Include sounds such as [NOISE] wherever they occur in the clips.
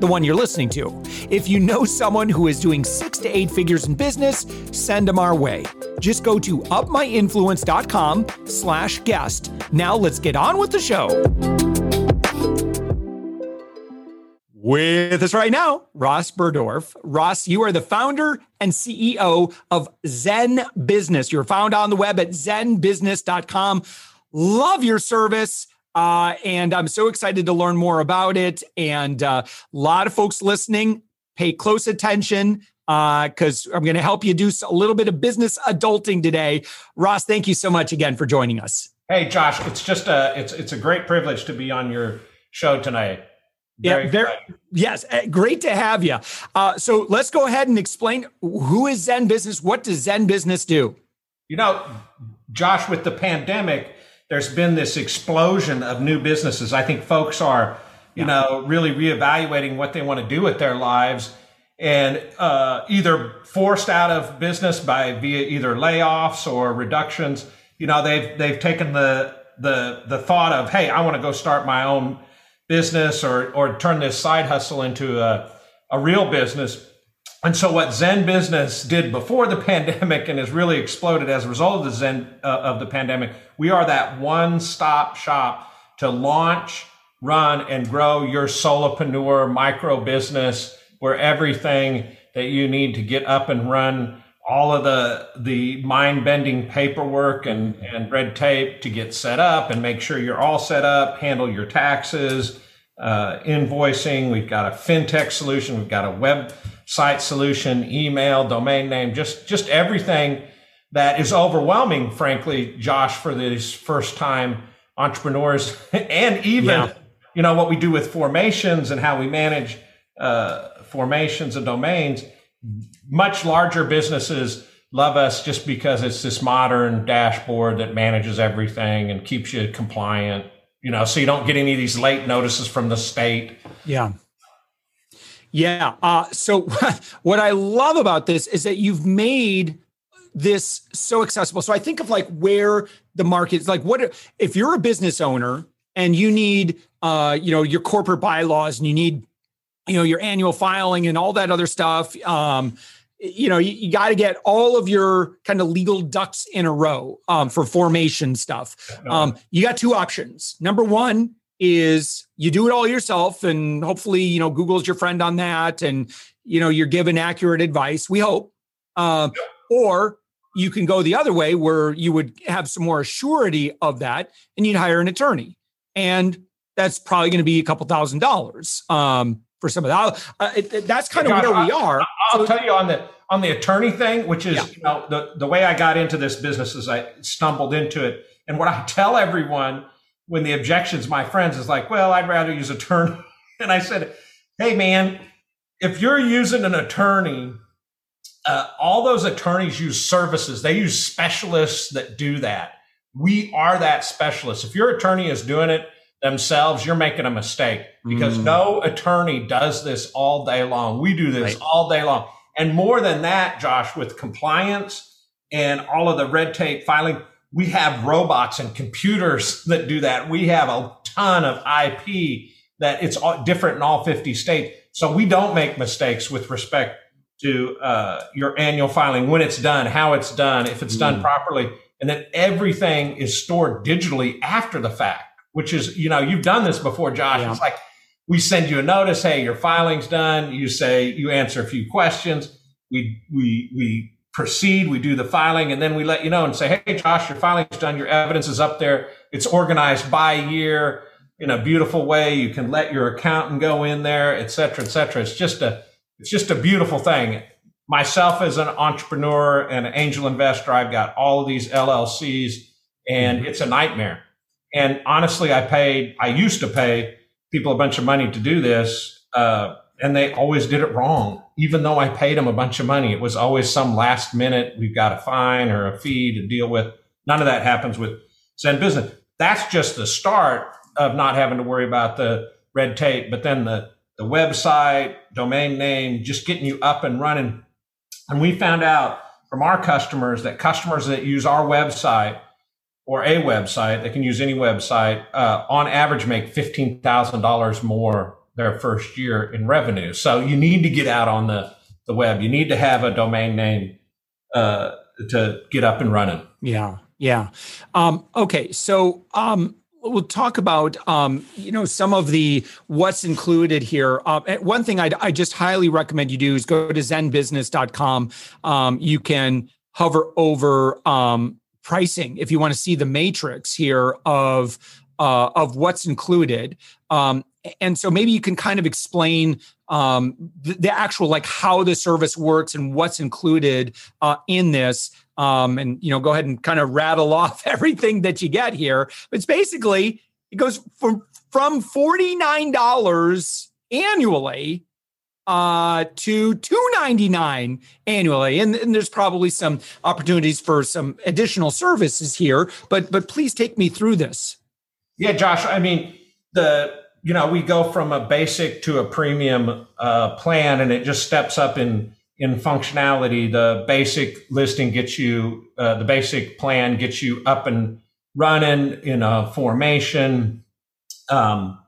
the one you're listening to. If you know someone who is doing six to eight figures in business, send them our way. Just go to upmyinfluence.com slash guest. Now let's get on with the show. With us right now, Ross Buhrdorf. Ross, you are the founder and CEO of Zen Business. You're found on the web at zenbusiness.com. Love your service. Uh, and I'm so excited to learn more about it. And uh, a lot of folks listening, pay close attention because uh, I'm going to help you do a little bit of business adulting today. Ross, thank you so much again for joining us. Hey, Josh, it's just a it's it's a great privilege to be on your show tonight. Very yeah, very, yes, eh, great to have you. Uh, so let's go ahead and explain who is Zen Business. What does Zen Business do? You know, Josh, with the pandemic, there's been this explosion of new businesses. I think folks are, you yeah. know, really reevaluating what they want to do with their lives, and uh, either forced out of business by via either layoffs or reductions. You know, they've they've taken the the the thought of, hey, I want to go start my own business or or turn this side hustle into a, a real business. And so what Zen business did before the [LAUGHS] pandemic and has really exploded as a result of the Zen uh, of the pandemic, we are that one-stop shop to launch, run and grow your solopreneur micro business where everything that you need to get up and run all of the the mind bending paperwork and and red tape to get set up and make sure you're all set up handle your taxes uh, invoicing. We've got a fintech solution. We've got a website solution email domain name just just everything that is overwhelming frankly josh for these first time entrepreneurs [LAUGHS] and even yeah. you know what we do with formations and how we manage uh, formations and domains much larger businesses love us just because it's this modern dashboard that manages everything and keeps you compliant, you know, so you don't get any of these late notices from the state. Yeah. Yeah. Uh, so [LAUGHS] what I love about this is that you've made this so accessible. So I think of like where the market is like, what if you're a business owner and you need, uh, you know, your corporate bylaws and you need you know your annual filing and all that other stuff um, you know you, you got to get all of your kind of legal ducks in a row um, for formation stuff um, you got two options number one is you do it all yourself and hopefully you know google's your friend on that and you know you're given accurate advice we hope um, or you can go the other way where you would have some more surety of that and you'd hire an attorney and that's probably going to be a couple thousand dollars um, for some of that. Uh, it, it, that's kind of where we are. I'll so, tell you on the on the attorney thing, which is yeah. you know the the way I got into this business is I stumbled into it, and what I tell everyone when the objections, my friends, is like, well, I'd rather use a attorney, [LAUGHS] and I said, hey man, if you're using an attorney. Uh, all those attorneys use services. They use specialists that do that. We are that specialist. If your attorney is doing it themselves, you're making a mistake because mm. no attorney does this all day long. We do this right. all day long. And more than that, Josh, with compliance and all of the red tape filing, we have robots and computers that do that. We have a ton of IP that it's all different in all 50 states. So we don't make mistakes with respect to uh, your annual filing, when it's done, how it's done, if it's mm. done properly, and then everything is stored digitally after the fact which is, you know, you've done this before, Josh. Yeah. It's like we send you a notice, hey, your filing's done. You say you answer a few questions. We we we proceed, we do the filing, and then we let you know and say, hey, Josh, your filing's done. Your evidence is up there. It's organized by year in a beautiful way. You can let your accountant go in there, et cetera, et cetera. It's just a it's just a beautiful thing. Myself as an entrepreneur and an angel investor, I've got all of these LLCs, and it's a nightmare and honestly, I paid, I used to pay people a bunch of money to do this. Uh, and they always did it wrong. Even though I paid them a bunch of money, it was always some last minute, we've got a fine or a fee to deal with. None of that happens with Zen Business. That's just the start of not having to worry about the red tape, but then the, the website, domain name, just getting you up and running. And we found out from our customers that customers that use our website or a website, they can use any website, uh, on average make $15,000 more their first year in revenue. So you need to get out on the, the web. You need to have a domain name uh, to get up and running. Yeah. Yeah. Um, okay. So um, we'll talk about um, you know some of the what's included here. Uh, one thing I'd, I just highly recommend you do is go to zenbusiness.com. Um, you can hover over um, pricing if you want to see the matrix here of uh, of what's included. And so maybe you can kind of explain um, the, the, actual like how the service works and what's included uh, in this. Um, and you know go ahead and kind of rattle [LAUGHS] off everything that you get here. It's basically it goes from from $49 annually uh, to 299 annually. And, and there's probably some opportunities for some additional services here but but please take me through this. Yeah josh i mean the you know we go from a basic to a premium uh, plan and it just steps up in in functionality, the basic listing gets you, uh, the basic plan gets you up and running in a formation, um,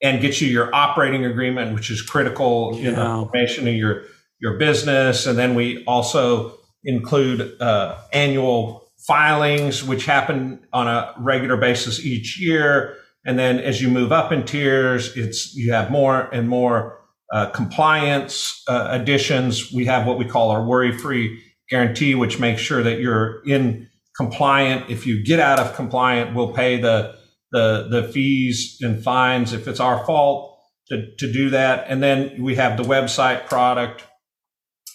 and gets you your operating agreement, which is critical yeah. in the formation of your your business. And then we also include uh, annual filings, which happen on a regular basis each year. And then as you move up in tiers, it's you have more and more uh, compliance uh, additions. We have what we call our worry free guarantee, which makes sure that you're in compliant. If you get out of compliant, we'll pay the, the, the fees and fines if it's our fault to, to do that. And then we have the website product.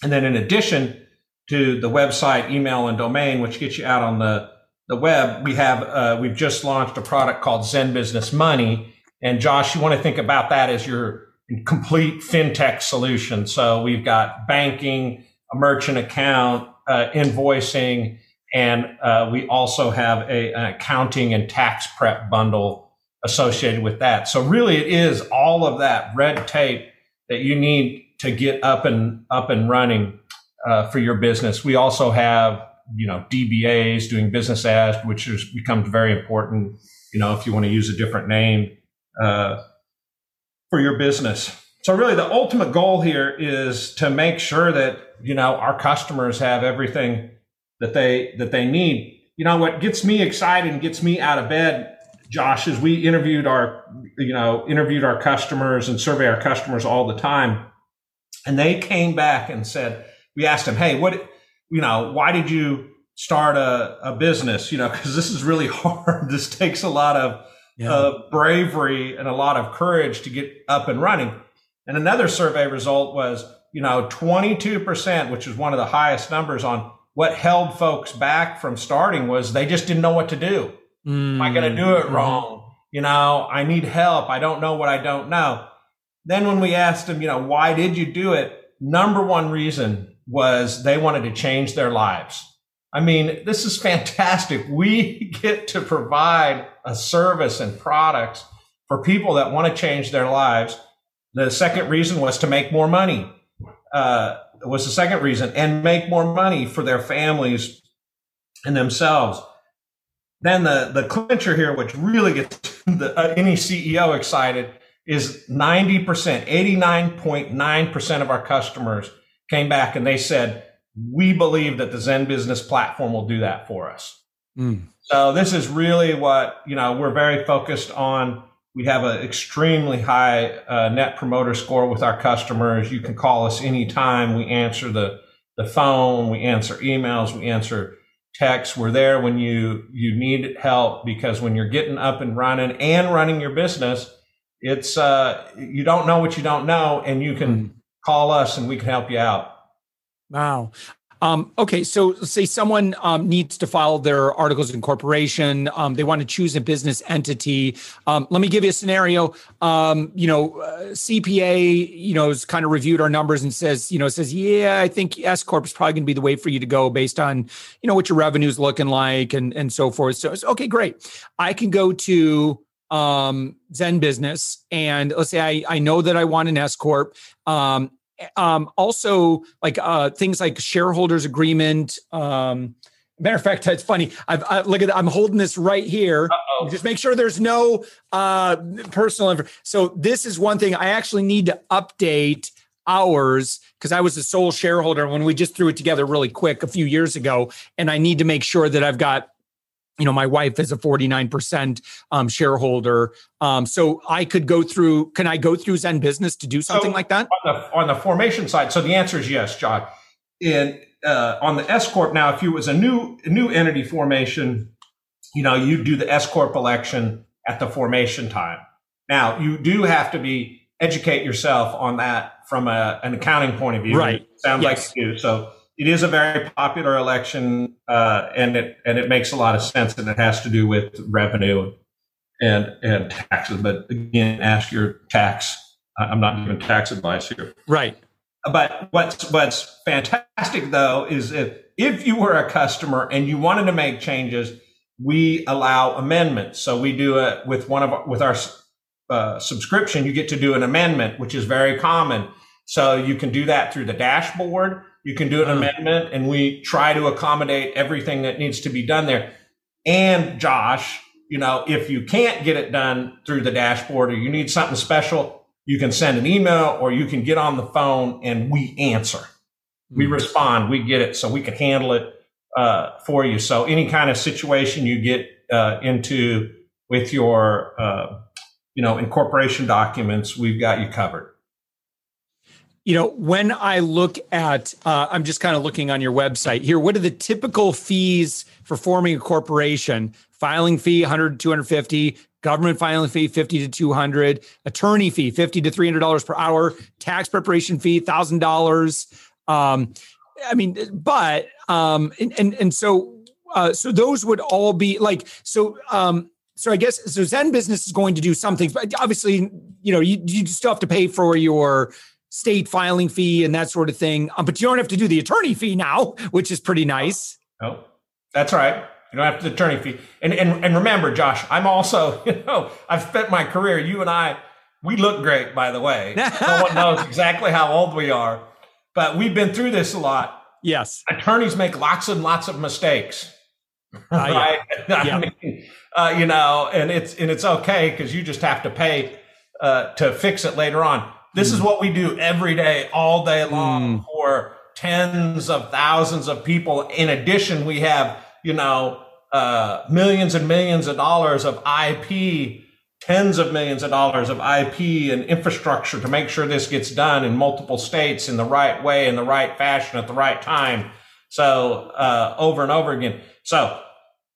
And then in addition to the website, email and domain, which gets you out on the, the web, we have, uh, we've just launched a product called Zen Business Money. And Josh, you want to think about that as your complete fintech solution. So we've got banking, a merchant account, uh, invoicing, and uh, we also have a, an accounting and tax prep bundle associated with that. So really, it is all of that red tape that you need to get up and up and running uh, for your business. We also have you know DBAs doing business ads, which has become very important. You know, if you want to use a different name. Uh, for your business. So really the ultimate goal here is to make sure that, you know, our customers have everything that they that they need. You know what gets me excited and gets me out of bed, Josh, is we interviewed our you know, interviewed our customers and survey our customers all the time. And they came back and said, we asked them, "Hey, what you know, why did you start a, a business? You know, because this is really [LAUGHS] hard. this takes a lot of yeah. uh, bravery and a lot of courage to get up and running. And another survey result was, you know, 22%, which is one of the highest numbers on what held folks back from starting was they just didn't know what to do. Mm. Am I going to do it mm-hmm. wrong? You know, I need help. I don't know what I don't know. Then when we asked them, you know, why did you do it? Number one reason was they wanted to change their lives. I mean, this is fantastic. We [LAUGHS] get to provide a service and products for people that want to change their lives. The second reason was to make more money. Uh, was the second reason, and make more money for their families and themselves. Then the the clincher here, which really gets [LAUGHS] the, uh, any CEO excited, is ninety percent, eighty nine point nine percent of our customers came back and they said we believe that the Zen business platform will do that for us. Mm. So this is really what, you know, we're very focused on. We have an extremely high uh, net promoter score with our customers. You can call us anytime. We answer the, the phone. We answer emails. We answer texts. We're there when you, you need help because when you're getting up and running and running your business, it's, uh, you don't know what you don't know and you can mm. Call us and we can help you out. Wow. Um, okay, so say someone um, needs to file their articles of incorporation. Um, they want to choose a business entity. Um, let me give you a scenario. Um, you know, uh, CPA, you know, has kind of reviewed our numbers and says, you know, says, yeah, I think S corp is probably going to be the way for you to go based on, you know, what your revenue's looking like and and so forth. So, okay, great. I can go to um, Zen Business, and let's say I, I know that I want an S corp. Um, um, also, like uh, things like shareholders agreement. Um, matter of fact, [LAUGHS] it's funny. I've I, look at I'm holding this right here. Uh-oh. Just make sure there's no uh, personal info. So this is one thing I actually need to update ours because I was a sole shareholder when we just threw it together really quick a few years ago, and I need to make sure that I've got you know my wife is a 49% um, shareholder. Um, so i could go through can i go through zen business to do something so like that? on the, on the formation side. So the answer is yes john. In uh, on the s corp now if you was a new new entity formation you know you do the s corp election at the formation time. Now you do have to be educate yourself on that from a, an accounting point of view. Right. Sounds yes. like you do. So it is a very popular election, uh, and it and it makes a lot of sense, and it has to do with revenue and and taxes. But again, ask your tax. I'm not giving tax advice here. Right. But what's what's fantastic though is if if you were a customer and you wanted to make changes, we allow amendments. So we do it with one of with our uh, subscription. You get to do an amendment, which is very common. So you can do that through the dashboard you can do an uh-huh. amendment and we try to accommodate everything that needs to be done there. And Josh, you know, if you can't get it done through the dashboard or you need something special, you can send an email or you can get on the phone and we answer. Mm-hmm. We respond, we get it so we can handle it uh, for you. So any kind of situation you get uh, into with your, uh, you know, incorporation documents, we've got you covered you know when i look at uh, i'm just kind of looking on your website here what are the typical fees for forming a corporation? Filing fee 100 250 government filing fee 50 to 200 attorney fee 50 to 300 dollars per hour tax preparation fee $1000 um, i mean but um, and, and and so uh, so those would all be like so um so I guess so Zen business is going to do something, but obviously, you know, you, you still have to pay for your state filing fee and that sort of thing. Um, but you don't have to do the attorney fee now, which is pretty nice. Oh, that's right. You don't have to the attorney fee. And, and and remember, Josh, I'm also, [LAUGHS] you know, I've spent my career, you and I, we look great, by the way. [LAUGHS] no one knows exactly how old we are, but we've been through this a lot. Yes. Attorneys make lots and lots of mistakes. Uh, right. [LAUGHS] Yeah. yeah. I mean, uh, you know, and it's and it's okay because you just have to pay uh, to fix it later on. This mm. is what we do every day, all day long mm. for tens of thousands of people. In addition, we have, you know, uh, millions and millions of dollars of IP, tens of millions of dollars of IP and infrastructure to make sure this gets done in multiple states in the right way, in the right fashion, at the right time. So, uh, over and over again. So,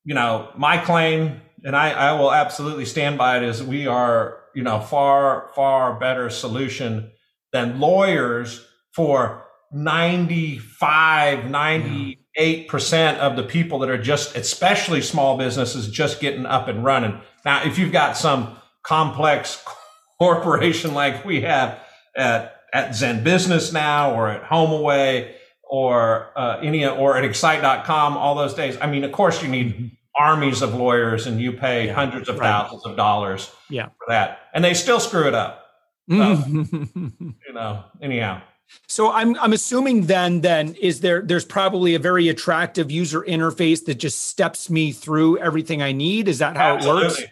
you know, my claim, and I, I will absolutely stand by it, is we are you know, far, far better solution than lawyers for 95, 98% of the people that are just, especially small businesses, just getting up and running. Now, if you've got some complex [LAUGHS] corporation like we have at, at Zen Business now or at HomeAway or uh, any or at excite.com all those days. I mean, of course you need armies of lawyers and you pay yeah, hundreds of right. thousands of dollars yeah. for that. And they still screw it up. So, [LAUGHS] you know, anyhow. So I'm I'm assuming then then is there there's probably a very attractive user interface that just steps me through everything I need. Is that how Absolutely. it works?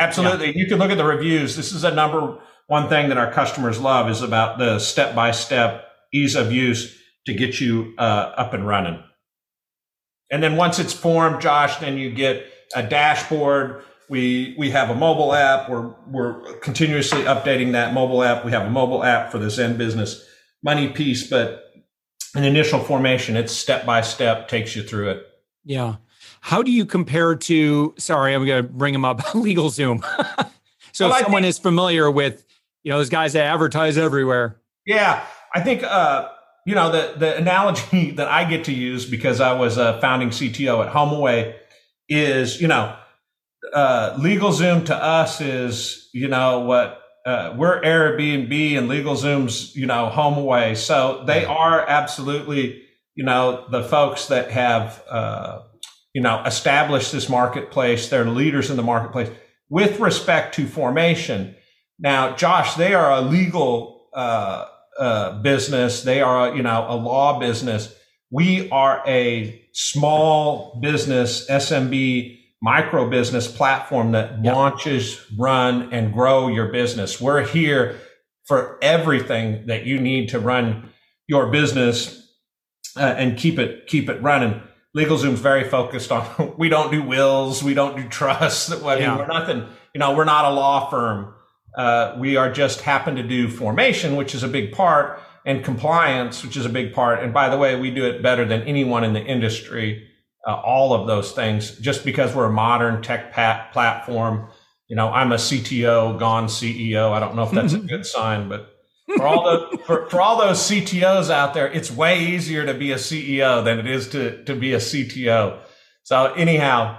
Absolutely. Yeah. You can look at the reviews. This is a number one thing that our customers love is about the step by step ease of use to get you uh, up and running. And then once it's formed, Josh, then you get a dashboard. We we have a mobile app. We're we're continuously updating that mobile app. We have a mobile app for the Zen business money piece, but an initial formation, it's step by step, takes you through it. Yeah. How do you compare to? Sorry, I'm going to bring them up. [LAUGHS] LegalZoom. so well, if someone think, is familiar with, you know, those guys that advertise everywhere. Yeah, I think uh, you know, the the analogy [LAUGHS] that I get to use because I was a founding CTO at HomeAway is, you know, uh, LegalZoom to us is, you know, what uh, we're Airbnb and LegalZoom's, you know, HomeAway. So they are absolutely, you know, the folks that have, uh, you know, established this marketplace. They're leaders in the marketplace with respect to formation. Now, Josh, they are a legal uh, uh, business. They are, you know, a law business. We are a small business, SMB, micro business platform that yep. launches, run, and grow your business. We're here for everything that you need to run your business uh, and keep it keep it running. LegalZoom's very focused on. [LAUGHS] We don't do wills. We don't do trusts. [LAUGHS] I mean, yeah. we're nothing. You know, we're not a law firm. Uh, we are just happen to do formation, which is a big part, and compliance, which is a big part. And by the way, we do it better than anyone in the industry. Uh, all of those things, just because we're a modern tech pat- platform. You know, I'm a CTO, gone CEO. I don't know if that's a [LAUGHS] good sign, but for all the for, for all those CTOs out there, it's way easier to be a CEO than it is to to be a CTO. So anyhow,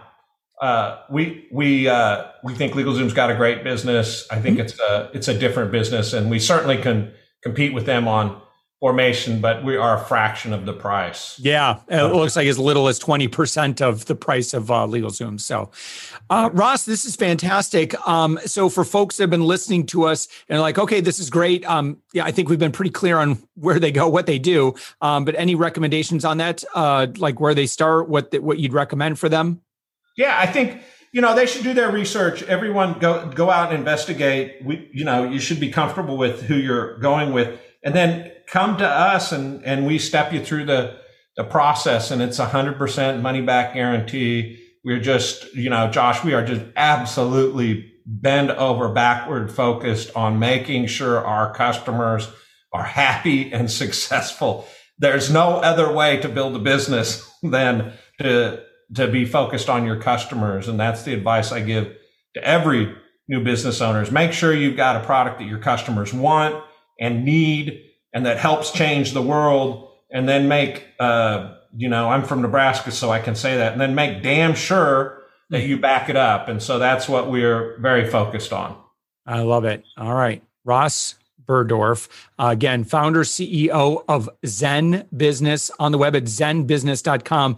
uh, we we uh, we think LegalZoom's got a great business. I think mm-hmm. it's a it's a different business, and we certainly can compete with them on formation, but we are a fraction of the price. Yeah, it looks like as little as 20% of the price of uh, LegalZoom. So, uh, Ross, this is fantastic. Um, so, for folks that have been listening to us and like, okay, this is great. Um, yeah, I think we've been pretty clear on where they go, what they do. Um, but any recommendations on that, uh, like where they start, what the, what you'd recommend for them? Yeah, I think you know they should do their research. Everyone go go out and investigate. We, you know, you should be comfortable with who you're going with, and then come to us and and we step you through the the process. And it's a hundred percent money back guarantee. We're just, you know, Josh, we are just absolutely bend over backward focused on making sure our customers are happy and [LAUGHS] successful. There's no other way to build a business [LAUGHS] than to to be focused on your customers. And that's the advice I give to every new business owners. Make sure you've got a product that your customers want and need and that helps change the world. And then make, uh, you know, I'm from Nebraska, so I can say that. And then make damn sure that you back it up. And so that's what we're very focused on. I love it. All right. Ross Buhrdorf, uh, again, founder, CEO of Zen Business on the web at zenbusiness.com.